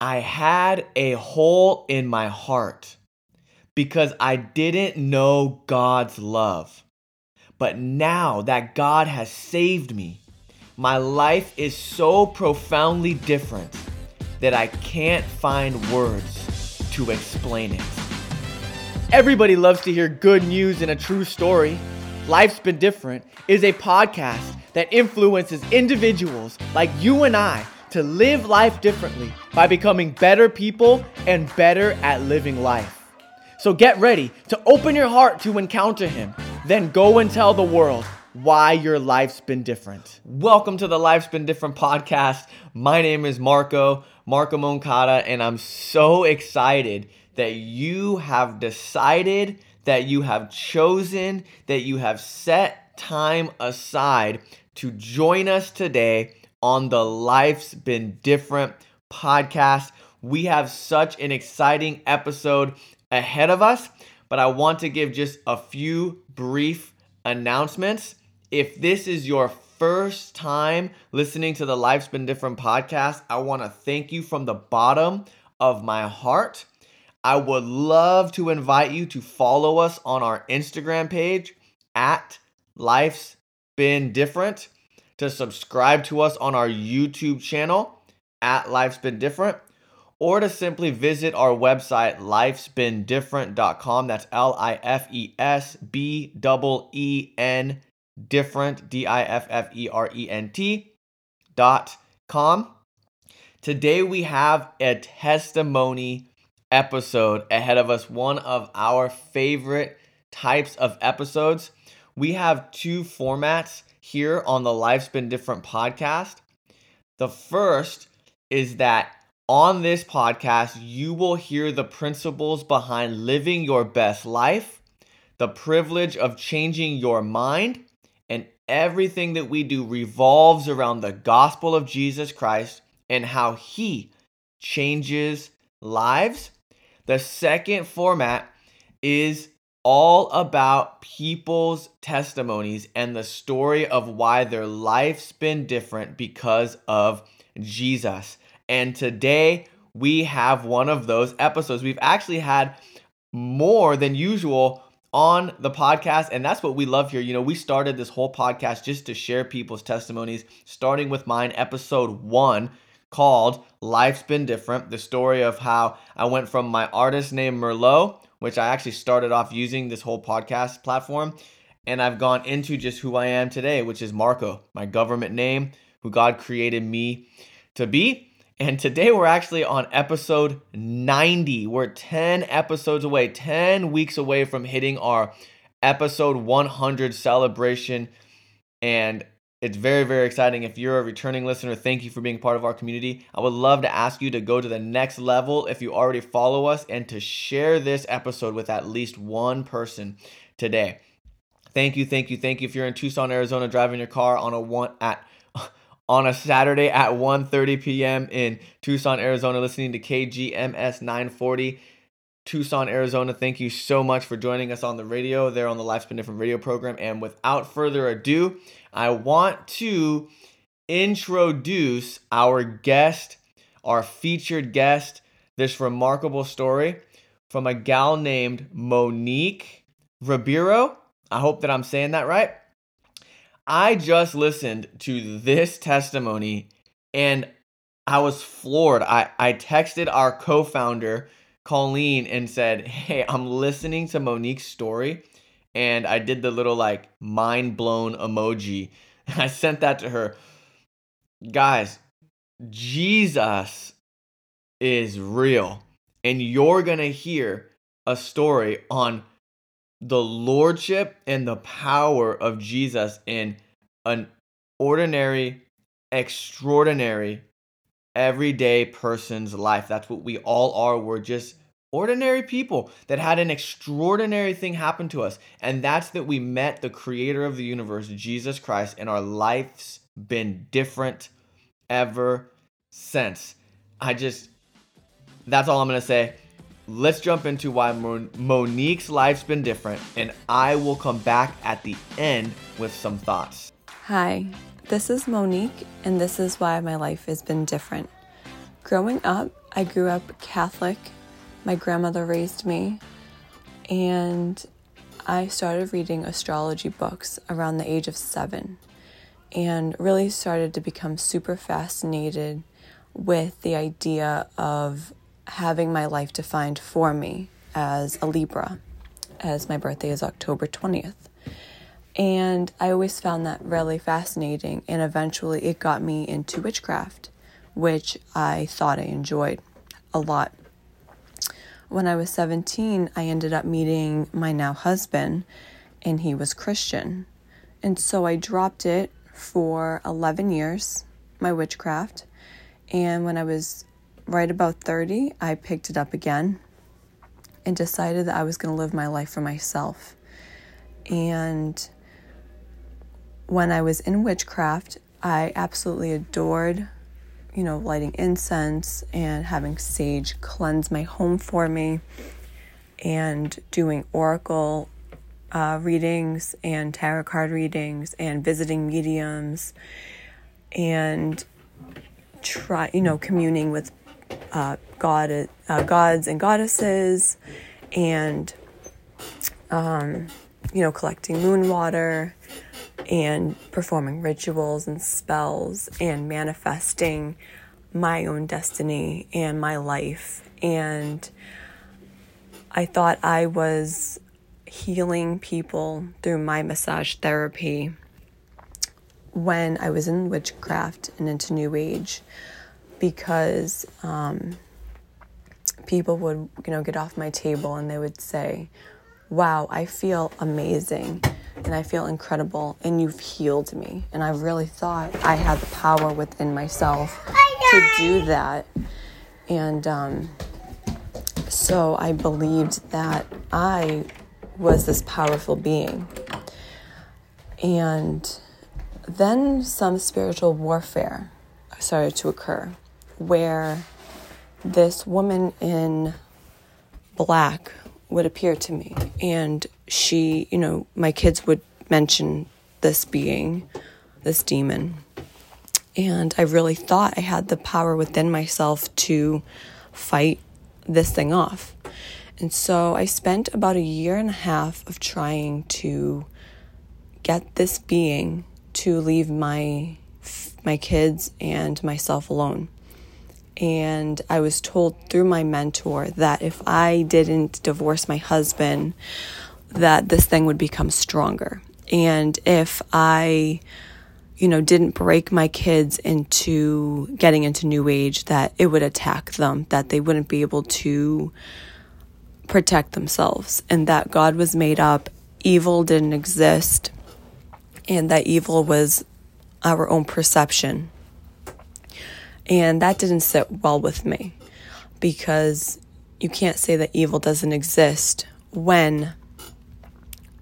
I had a hole in my heart because I didn't know God's love. But now that God has saved me, my life is so profoundly different that I can't find words to explain it. Everybody loves to hear good news and a true story. Life's Been Different is a podcast that influences individuals like you and I to live life differently by becoming better people and better at living life. So get ready to open your heart to encounter Him, then go and tell the world why your life's been different. Welcome to the Life's Been Different podcast. My name is Marco, Marco Moncada, and I'm so excited that you have decided, that you have chosen, that you have set time aside to join us today on the Life's Been Different podcast. We have such an exciting episode ahead of us, but I want to give just a few brief announcements. If this is your first time listening to the Life's Been Different podcast, I want to thank you from the bottom of my heart. I would love to invite you to follow us on our Instagram page at Life's Been Different, to subscribe to us on our YouTube channel at Life's Been Different, or to simply visit our website, lifesbeendifferent.com. That's L I F E S B E N different, D I F F E R E N T dot com. Today we have a testimony episode ahead of us, one of our favorite types of episodes. We have two formats here on the Life's Been Different podcast. The first is that on this podcast, you will hear the principles behind living your best life, the privilege of changing your mind, and everything that we do revolves around the gospel of Jesus Christ and how he changes lives. The second format is all about people's testimonies and the story of why their life's been different because of Jesus. And today we have one of those episodes. We've actually had more than usual on the podcast, and that's what we love here. You know, we started this whole podcast just to share people's testimonies, starting with mine, episode one called Life's Been Different the story of how I went from my artist named Merlot, which I actually started off using this whole podcast platform, and I've gone into just who I am today, which is Marco, my government name, who God created me to be. And today we're actually on episode 90. We're 10 episodes away, 10 weeks away from hitting our episode 100 celebration. And it's very, very exciting. If you're a returning listener, thank you for being part of our community. I would love to ask you to go to the next level if you already follow us and to share this episode with at least one person today. Thank you, thank you, thank you. If you're in Tucson, Arizona, driving your car on a one at on a Saturday at 1:30 p.m. in Tucson, Arizona, listening to KGMS 940. Tucson, Arizona. Thank you so much for joining us on the radio there on the Life's Been Different radio program. And without further ado, I want to introduce our guest, our featured guest, this remarkable story from a gal named Monique Ribeiro. I hope that I'm saying that right. I just listened to this testimony and I was floored. I, I texted our co founder, Colleen, and said, Hey, I'm listening to Monique's story. And I did the little like mind blown emoji. And I sent that to her. Guys, Jesus is real. And you're going to hear a story on the lordship and the power of Jesus in an ordinary, extraordinary, everyday person's life. That's what we all are. We're just ordinary people that had an extraordinary thing happen to us. And that's that we met the creator of the universe, Jesus Christ, and our life's been different ever since. I just, that's all I'm going to say let's jump into why Monique's life's been different, and I will come back at the end with some thoughts. Hi, this is Monique, and this is why my life has been different. Growing up, I grew up Catholic. My grandmother raised me, and I started reading astrology books around the age of seven and really started to become super fascinated with the idea of having my life defined for me as a Libra, as my birthday is October 20th. And I always found that really fascinating, and eventually it got me into witchcraft, which I thought I enjoyed a lot. When I was 17, I ended up meeting my now husband, and he was Christian. And so I dropped it for 11 years, my witchcraft. And when I was right about 30, I picked it up again and decided that I was going to live my life for myself. And when I was in witchcraft, I absolutely adored, you know, lighting incense and having sage cleanse my home for me and doing oracle uh, readings and tarot card readings and visiting mediums and try, you know, communing with uh, God, uh, gods and goddesses and, um, you know, collecting moon water and performing rituals and spells and manifesting my own destiny and my life. And I thought I was healing people through my massage therapy when I was in witchcraft and into New Age because um, people would, you know, get off my table and they would say, Wow, I feel amazing and I feel incredible, and you've healed me. And I really thought I had the power within myself to do that. And um, so I believed that I was this powerful being. And then some spiritual warfare started to occur where this woman in black would appear to me. And she, you know, my kids would mention this being, this demon. And I really thought I had the power within myself to fight this thing off. And so I spent about a year and a half of trying to get this being to leave my my kids and myself alone and I was told through my mentor that if I didn't divorce my husband, that this thing would become stronger. And if I, you know, didn't break my kids into getting into new age, that it would attack them, that they wouldn't be able to protect themselves, and that God was made up, evil didn't exist, and that evil was our own perception and that didn't sit well with me because you can't say that evil doesn't exist when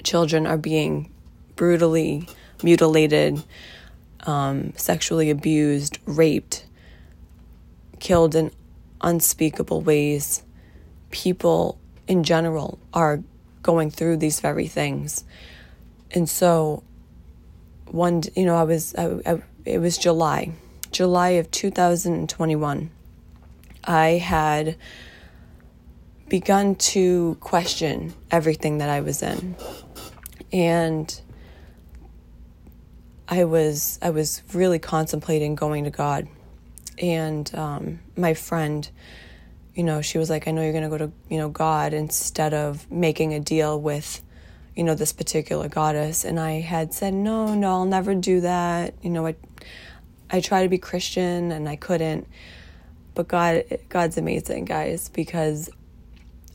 children are being brutally mutilated, um, sexually abused, raped, killed in unspeakable ways. People in general are going through these very things. And so, one, you know, I was, I, I, it was July July of 2021, I had begun to question everything that I was in. And I was I was really contemplating going to God. And um, my friend, you know, she was like, I know you're gonna go to, you know, God instead of making a deal with, you know, this particular goddess. And I had said, No, no, I'll never do that. You know, I I tried to be Christian and I couldn't. But God God's amazing, guys, because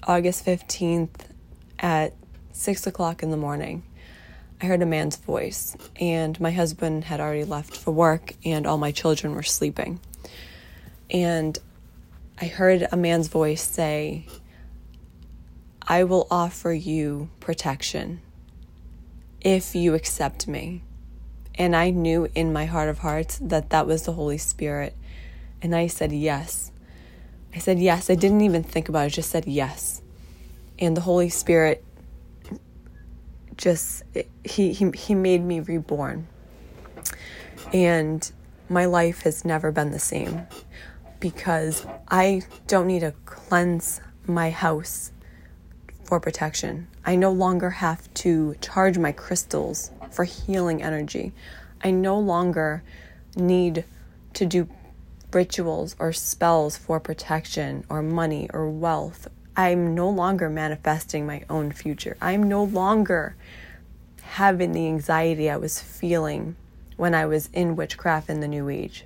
August 15th at six o'clock in the morning, I heard a man's voice, and my husband had already left for work, and all my children were sleeping. And I heard a man's voice say, I will offer you protection if you accept me. And I knew in my heart of hearts that that was the Holy Spirit. And I said yes. I said yes. I didn't even think about it, I just said yes. And the Holy Spirit just he he he made me reborn. And my life has never been the same. because I don't need to cleanse my house for protection. I no longer have to charge my crystals for healing energy. I no longer need to do rituals or spells for protection or money or wealth. I'm no longer manifesting my own future. I'm no longer having the anxiety I was feeling when I was in witchcraft in the New Age.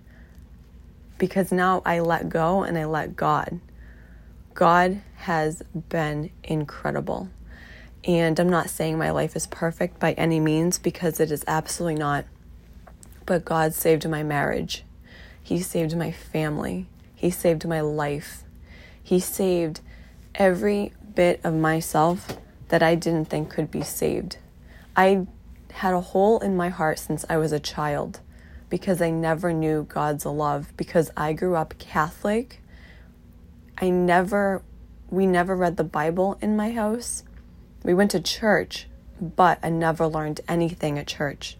Because now I let go and I let God. God has been incredible. And I'm not saying my life is perfect by any means because it is absolutely not. But God saved my marriage. He saved my family. He saved my life. He saved every bit of myself that I didn't think could be saved. I had a hole in my heart since I was a child because I never knew God's love because I grew up Catholic. I never we never read the Bible in my house. We went to church, but I never learned anything at church.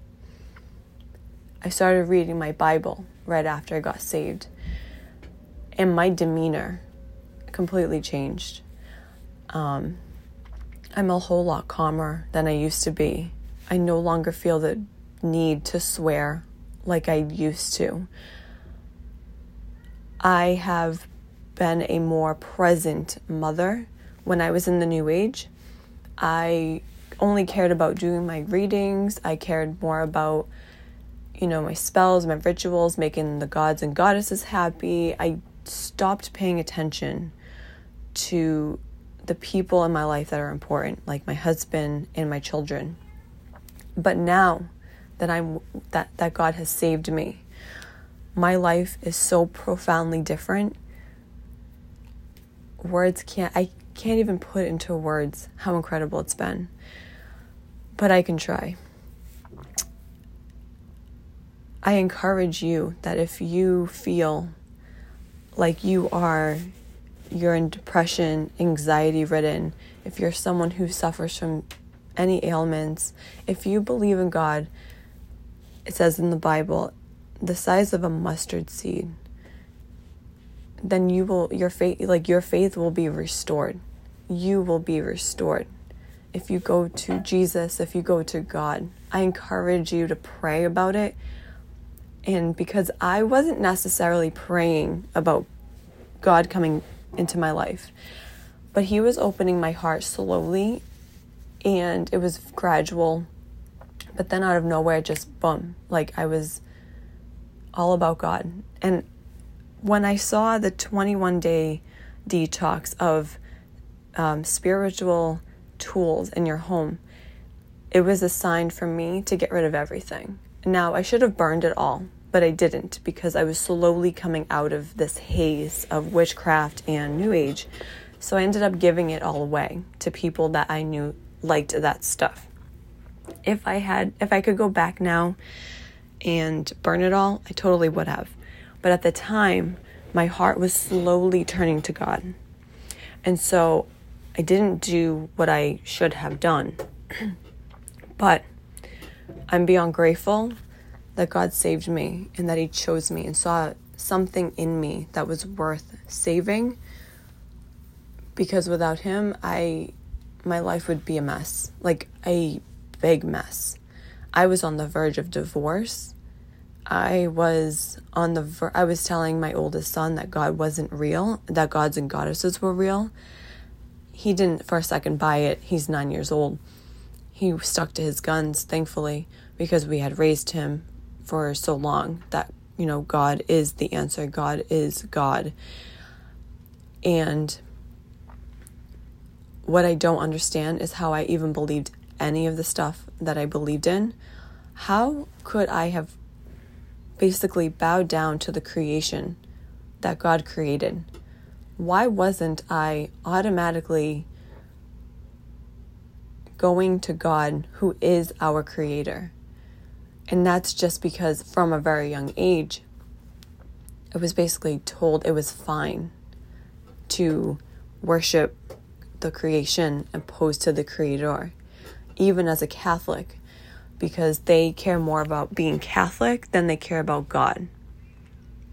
I started reading my Bible right after I got saved. And my demeanor completely changed. Um, I'm a whole lot calmer than I used to be. I no longer feel the need to swear like I used to. I have been a more present mother when I was in the New Age. I only cared about doing my readings, I cared more about you know, my spells, my rituals, making the gods and goddesses happy. I stopped paying attention to the people in my life that are important, like my husband and my children. But now that I'm that that God has saved me, my life is so profoundly different. Words can't I can't even put into words how incredible it's been. But I can try. I encourage you that if you feel like you are you're in depression, anxiety ridden, if you're someone who suffers from any ailments, if you believe in God, it says in the Bible, the size of a mustard seed, then you will your faith like your faith will be restored. You will be restored. If you go to Jesus, if you go to God, I encourage you to pray about it and because I wasn't necessarily praying about God coming into my life, but He was opening my heart slowly and it was gradual. But then out of nowhere, just boom, like I was all about God. And when I saw the 21 day detox of um, spiritual tools in your home, it was a sign for me to get rid of everything. Now, I should have burned it all, but I didn't because I was slowly coming out of this haze of witchcraft and New Age. So I ended up giving it all away to people that I knew liked that stuff. If I had, if I could go back now and burn it all, I totally would have. But at the time, my heart was slowly turning to God. And so I didn't do what I should have done. but I'm beyond grateful that God saved me and that He chose me and saw something in me that was worth saving. Because without Him, I my life would be a mess, like a big mess. I was on the verge of divorce. I was on the ver- I was telling my oldest son that God wasn't real, that gods and goddesses were real. He didn't for a second buy it. He's 9 years old. He stuck to his guns, thankfully, because we had raised him for so long that, you know, God is the answer, God is God. And what I don't understand is how I even believed any of the stuff that I believed in. How could I have basically bowed down to the creation that God created? Why wasn't I automatically going to God, who is our creator? And that's just because from a very young age, I was basically told it was fine to worship the creation opposed to the creator, even as a Catholic, because they care more about being Catholic than they care about God.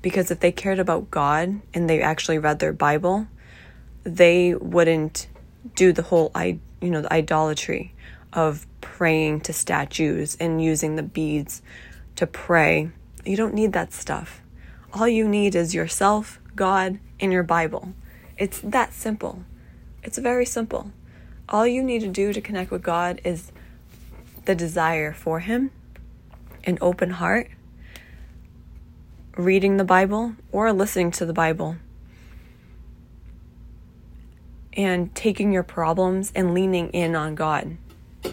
Because if they cared about God and they actually read their Bible, they wouldn't do the whole I you know the idolatry of praying to statues and using the beads to pray. You don't need that stuff. All you need is yourself, God, and your Bible. It's that simple. It's very simple. All you need to do to connect with God is the desire for Him, an open heart, reading the Bible or listening to the Bible, and taking your problems and leaning in on God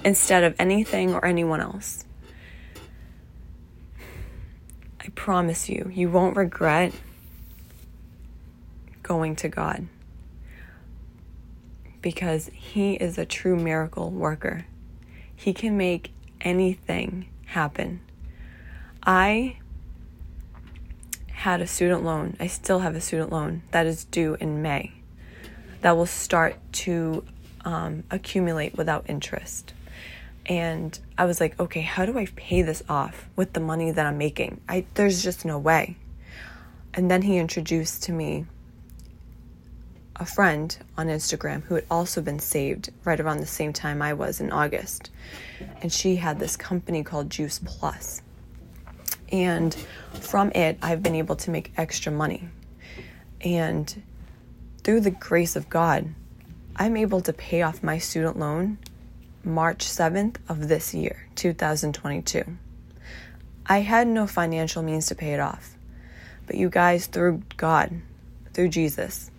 instead of anything or anyone else. I promise you, you won't regret going to God because He is a true miracle worker. He can make anything happen. I had a student loan. I still have a student loan that is due in May that will start to um, accumulate without interest. And I was like, okay, how do I pay this off with the money that I'm making? I there's just no way. And then he introduced to me a friend on Instagram who had also been saved right around the same time I was in August. And she had this company called Juice Plus. And from it, I've been able to make extra money. And through the grace of God, I'm able to pay off my student loan March 7th of this year, 2022. I had no financial means to pay it off, but you guys, through God, through Jesus,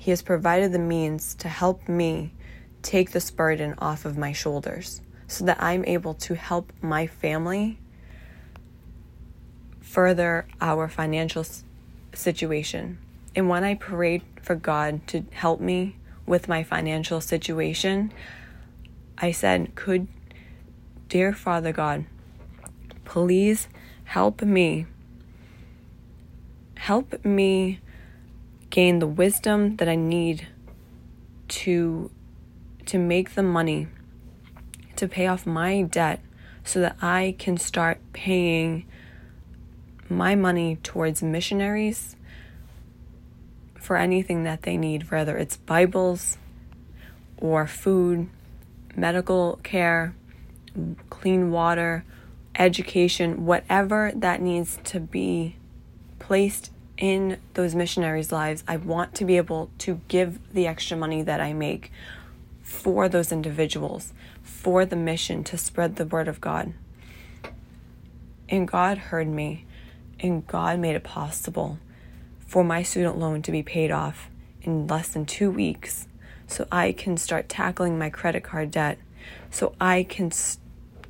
He has provided the means to help me take this burden off of my shoulders so that I'm able to help my family further our financial situation. And when I prayed for God to help me with my financial situation, I said, Could, dear Father God, please help me. Help me gain the wisdom that I need to to make the money to pay off my debt so that I can start paying my money towards missionaries for anything that they need, whether it's Bibles or food medical care, clean water, education, whatever that needs to be placed in those missionaries' lives, I want to be able to give the extra money that I make for those individuals, for the mission to spread the word of God. And God heard me, and God made it possible for my student loan to be paid off in less than two weeks so I can start tackling my credit card debt, so I can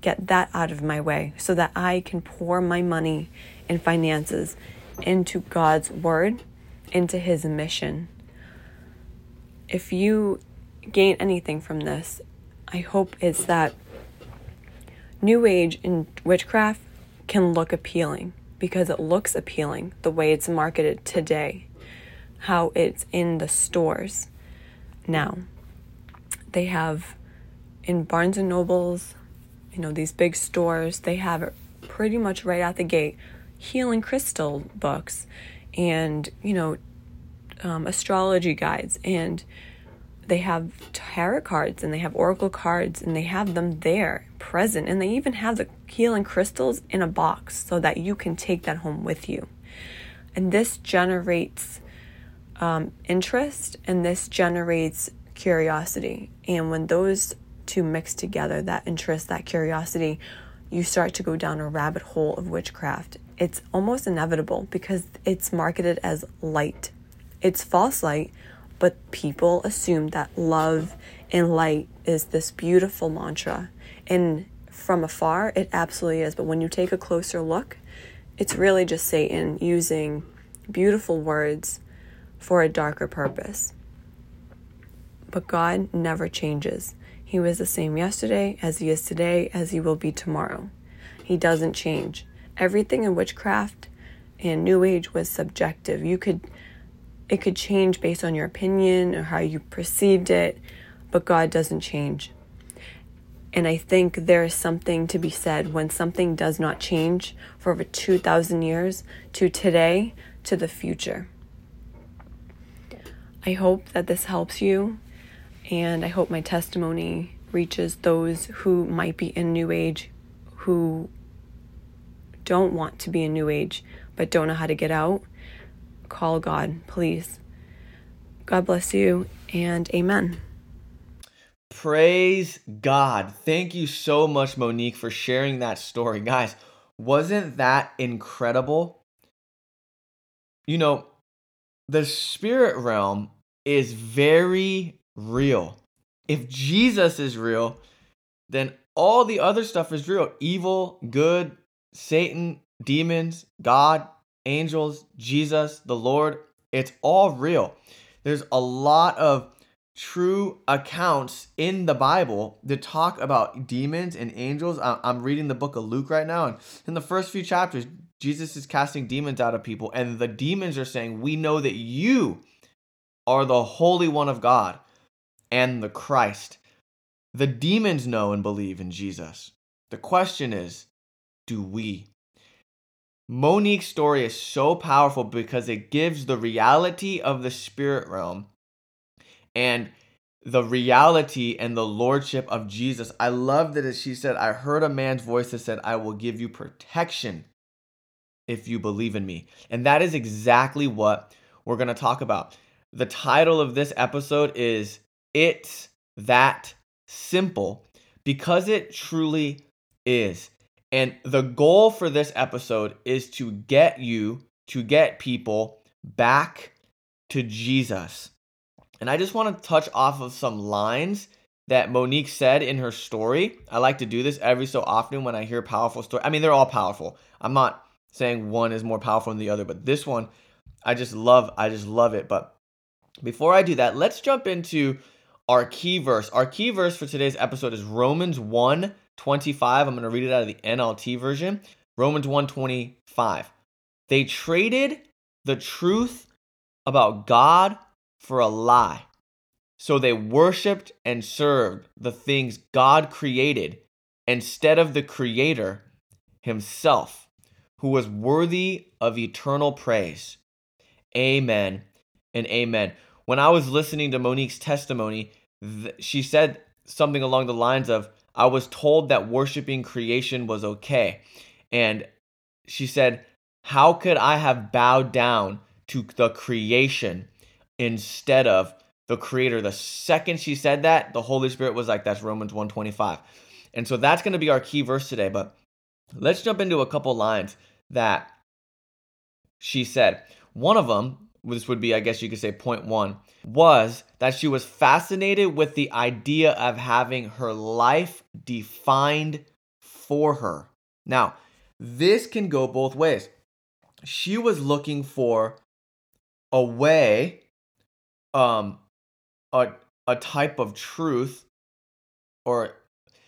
get that out of my way, so that I can pour my money and finances into God's word, into His mission. If you gain anything from this, I hope it's that New Age in witchcraft can look appealing because it looks appealing the way it's marketed today, how it's in the stores now. They have in Barnes and Nobles, you know, these big stores, they have it pretty much right out the gate healing crystal books and, you know, um, astrology guides and they have tarot cards and they have oracle cards and they have them there present and they even have the healing crystals in a box so that you can take that home with you and this generates um, interest and this generates curiosity. And when those two mix together, that interest, that curiosity, you start to go down a rabbit hole of witchcraft. It's almost inevitable because it's marketed as light. It's false light, but people assume that love and light is this beautiful mantra. And from afar, it absolutely is. But when you take a closer look, it's really just Satan using beautiful words for a darker purpose. But God never changes. He was the same yesterday, as He is today, as He will be tomorrow. He doesn't change. Everything in witchcraft and New Age was subjective. You could, it could change based on your opinion or how you perceived it, but God doesn't change. And I think there is something to be said when something does not change for over 2,000 years to today to the future. I hope that this helps you, and I hope my testimony reaches those who might be in New Age who don't want to be in New Age but don't know how to get out. Call God, please. God bless you, and amen. Praise God. Thank you so much, Monique, for sharing that story. Guys, wasn't that incredible? You know, the spirit realm is very real. If Jesus is real, then all the other stuff is real evil, good, Satan, demons, God, angels, Jesus, the Lord. It's all real. There's a lot of true accounts in the Bible that talk about demons and angels. I'm reading the book of Luke right now, and in the first few chapters, Jesus is casting demons out of people, and the demons are saying, We know that you are the Holy One of God and the Christ. The demons know and believe in Jesus. The question is, do we? Monique's story is so powerful because it gives the reality of the spirit realm and the reality and the lordship of Jesus. I love that she said, I heard a man's voice that said, I will give you protection if you believe in me. And that is exactly what we're going to talk about. The title of this episode is It's That Simple because it truly is. And the goal for this episode is to get you, to get people back to Jesus. And I just want to touch off of some lines that Monique said in her story. I like to do this every so often when I hear powerful story. I mean, they're all powerful. I'm not saying one is more powerful than the other, but this one I just love I just love it. But before I do that, let's jump into our key verse. Our key verse for today's episode is Romans 1 25. I'm going to read it out of the NLT version. Romans 1 25. They traded the truth about God for a lie. So they worshiped and served the things God created instead of the Creator Himself who was worthy of eternal praise. Amen and amen. When I was listening to Monique's testimony, th- she said something along the lines of, I was told that worshiping creation was okay. And she said, How could I have bowed down to the creation instead of the creator? The second she said that, the Holy Spirit was like, That's Romans 125. And so that's going to be our key verse today. But let's jump into a couple lines that she said. One of them, this would be, I guess you could say, point one, was that she was fascinated with the idea of having her life defined for her. Now, this can go both ways. She was looking for a way, um, a, a type of truth or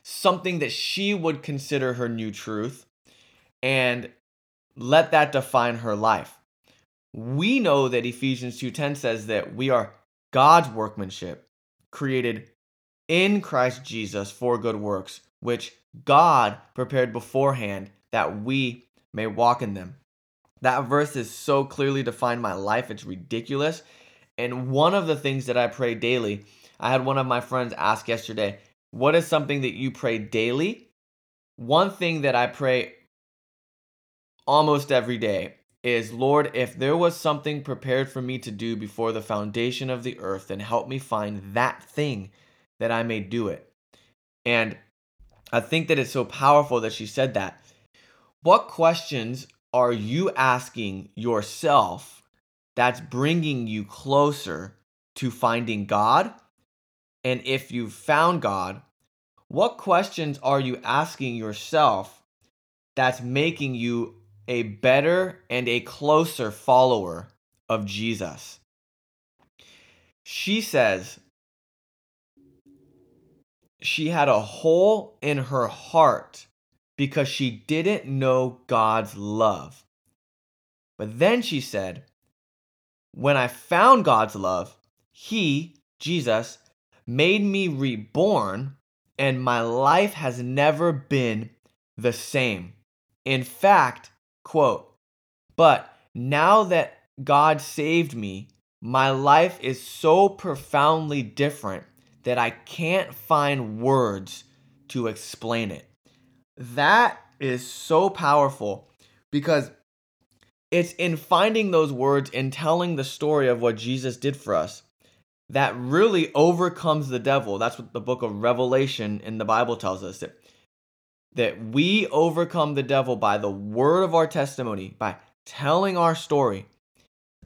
something that she would consider her new truth. And let that define her life. We know that Ephesians 2:10 says that we are God's workmanship, created in Christ Jesus for good works, which God prepared beforehand that we may walk in them. That verse is so clearly defined my life, it's ridiculous. And one of the things that I pray daily, I had one of my friends ask yesterday, What is something that you pray daily? One thing that I pray almost every day is Lord, if there was something prepared for me to do before the foundation of the earth, then help me find that thing that I may do it. And I think that it's so powerful that she said that. What questions are you asking yourself that's bringing you closer to finding God? And if you've found God, what questions are you asking yourself that's making you a better and a closer follower of Jesus. She says she had a hole in her heart because she didn't know God's love. But then she said, When I found God's love, He, Jesus, made me reborn, and my life has never been the same. In fact, Quote, but now that God saved me, my life is so profoundly different that I can't find words to explain it. That is so powerful because it's in finding those words and telling the story of what Jesus did for us that really overcomes the devil. That's what the book of Revelation in the Bible tells us that, that we overcome the devil by the word of our testimony, by telling our story,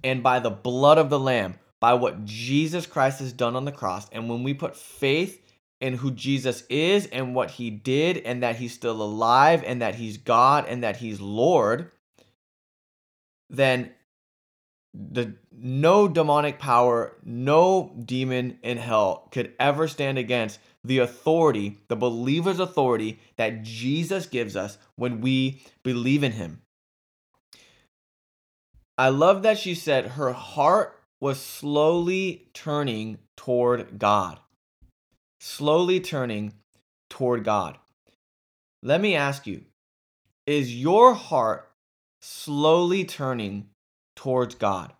and by the blood of the Lamb, by what Jesus Christ has done on the cross. And when we put faith in who Jesus is and what he did, and that he's still alive, and that he's God, and that he's Lord, then the no demonic power, no demon in hell could ever stand against the authority, the believer's authority that Jesus gives us when we believe in him. I love that she said her heart was slowly turning toward God. Slowly turning toward God. Let me ask you, is your heart slowly turning towards God?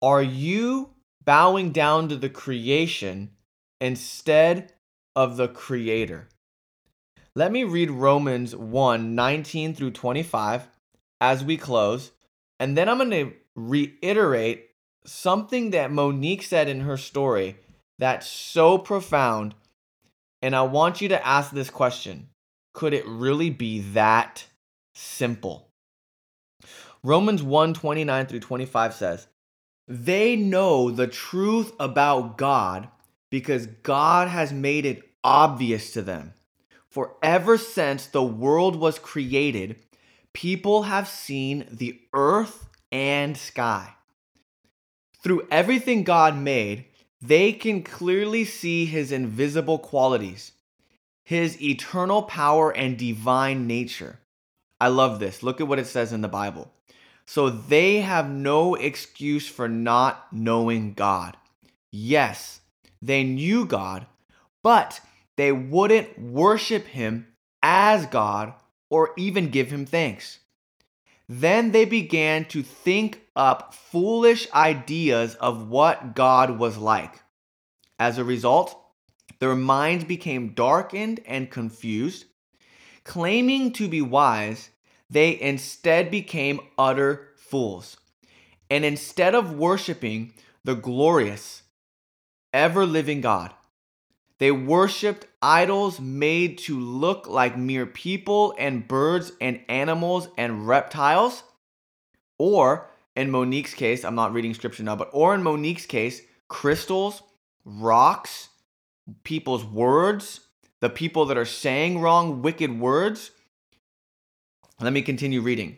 Are you bowing down to the creation instead of the creator? Let me read Romans 1 19 through 25 as we close, and then I'm going to reiterate something that Monique said in her story that's so profound. And I want you to ask this question Could it really be that simple? Romans 1 29 through 25 says, They know the truth about God because God has made it obvious to them. For ever since the world was created, people have seen the earth and sky. Through everything God made, they can clearly see his invisible qualities, his eternal power and divine nature. I love this. Look at what it says in the Bible. So they have no excuse for not knowing God. Yes, they knew God, but they wouldn't worship him as God or even give him thanks. Then they began to think up foolish ideas of what God was like. As a result, their minds became darkened and confused. Claiming to be wise, they instead became utter fools. And instead of worshiping the glorious, ever living God, they worshiped idols made to look like mere people and birds and animals and reptiles. Or, in Monique's case, I'm not reading scripture now, but or in Monique's case, crystals, rocks, people's words, the people that are saying wrong, wicked words let me continue reading.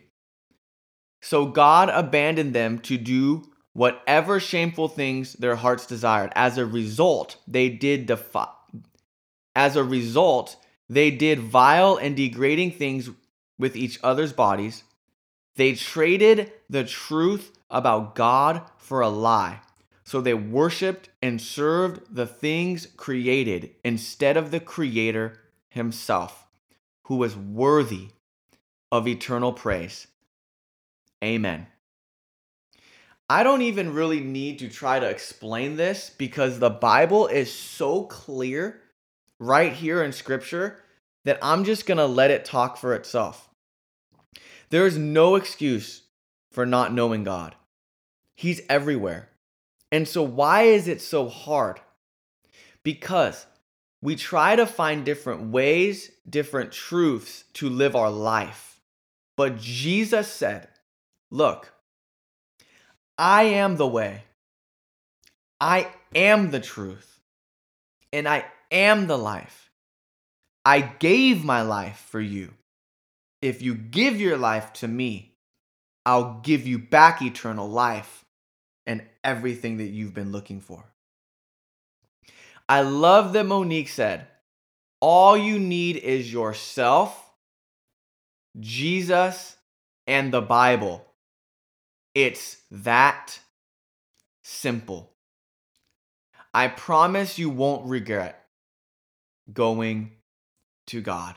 So God abandoned them to do whatever shameful things their hearts desired. As a result, they did defy. As a result, they did vile and degrading things with each other's bodies. They traded the truth about God for a lie. So they worshiped and served the things created instead of the Creator Himself, who was worthy of eternal praise. Amen. I don't even really need to try to explain this because the Bible is so clear right here in Scripture that I'm just going to let it talk for itself. There is no excuse for not knowing God, He's everywhere. And so, why is it so hard? Because we try to find different ways, different truths to live our life. But Jesus said, Look, I am the way, I am the truth, and I am the life. I gave my life for you. If you give your life to me, I'll give you back eternal life and everything that you've been looking for. I love that Monique said, All you need is yourself Jesus and the Bible. It's that simple. I promise you won't regret going to God.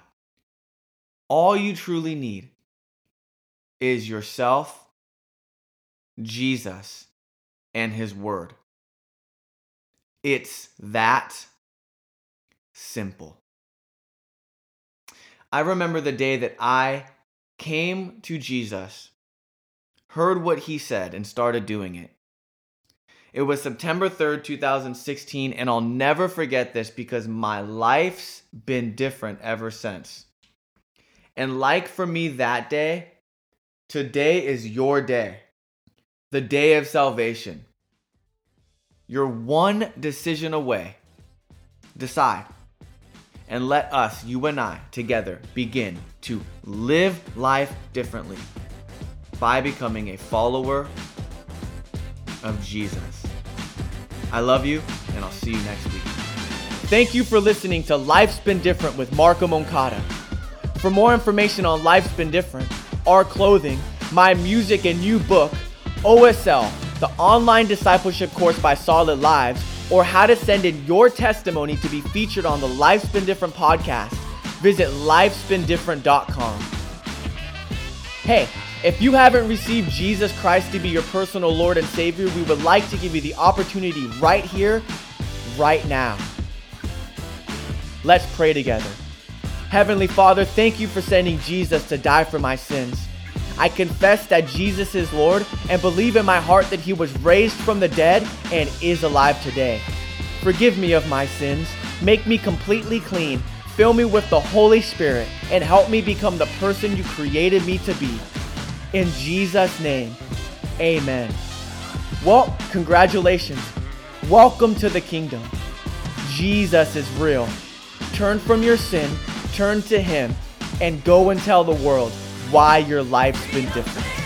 All you truly need is yourself Jesus and His Word. It's that simple. I remember the day that I came to Jesus, heard what He said, and started doing it. It was September 3rd, 2016, and I'll never forget this because my life's been different ever since. And like for me that day, today is your day, the day of salvation. You're one decision away. Decide. And let us, you and I, together begin to live life differently by becoming a follower of Jesus. I love you, and I'll see you next week. Thank you for listening to Life's Been Different with Marco Moncada. For more information on Life's Been Different, our clothing, my music, and new book, OSL, the online discipleship course by Solid Lives, or how to send in your testimony to be featured on the Life's Been Different podcast, visit lifesbeendifferent.com. Hey, if you haven't received Jesus Christ to be your personal Lord and Savior, we would like to give you the opportunity right here, right now. Let's pray together. Heavenly Father, thank you for sending Jesus to die for my sins. I confess that Jesus is Lord and believe in my heart that he was raised from the dead and is alive today. Forgive me of my sins, make me completely clean, fill me with the Holy Spirit, and help me become the person you created me to be. In Jesus' name, amen. Well, congratulations. Welcome to the kingdom. Jesus is real. Turn from your sin, turn to Him, and go and tell the world why your life's been different.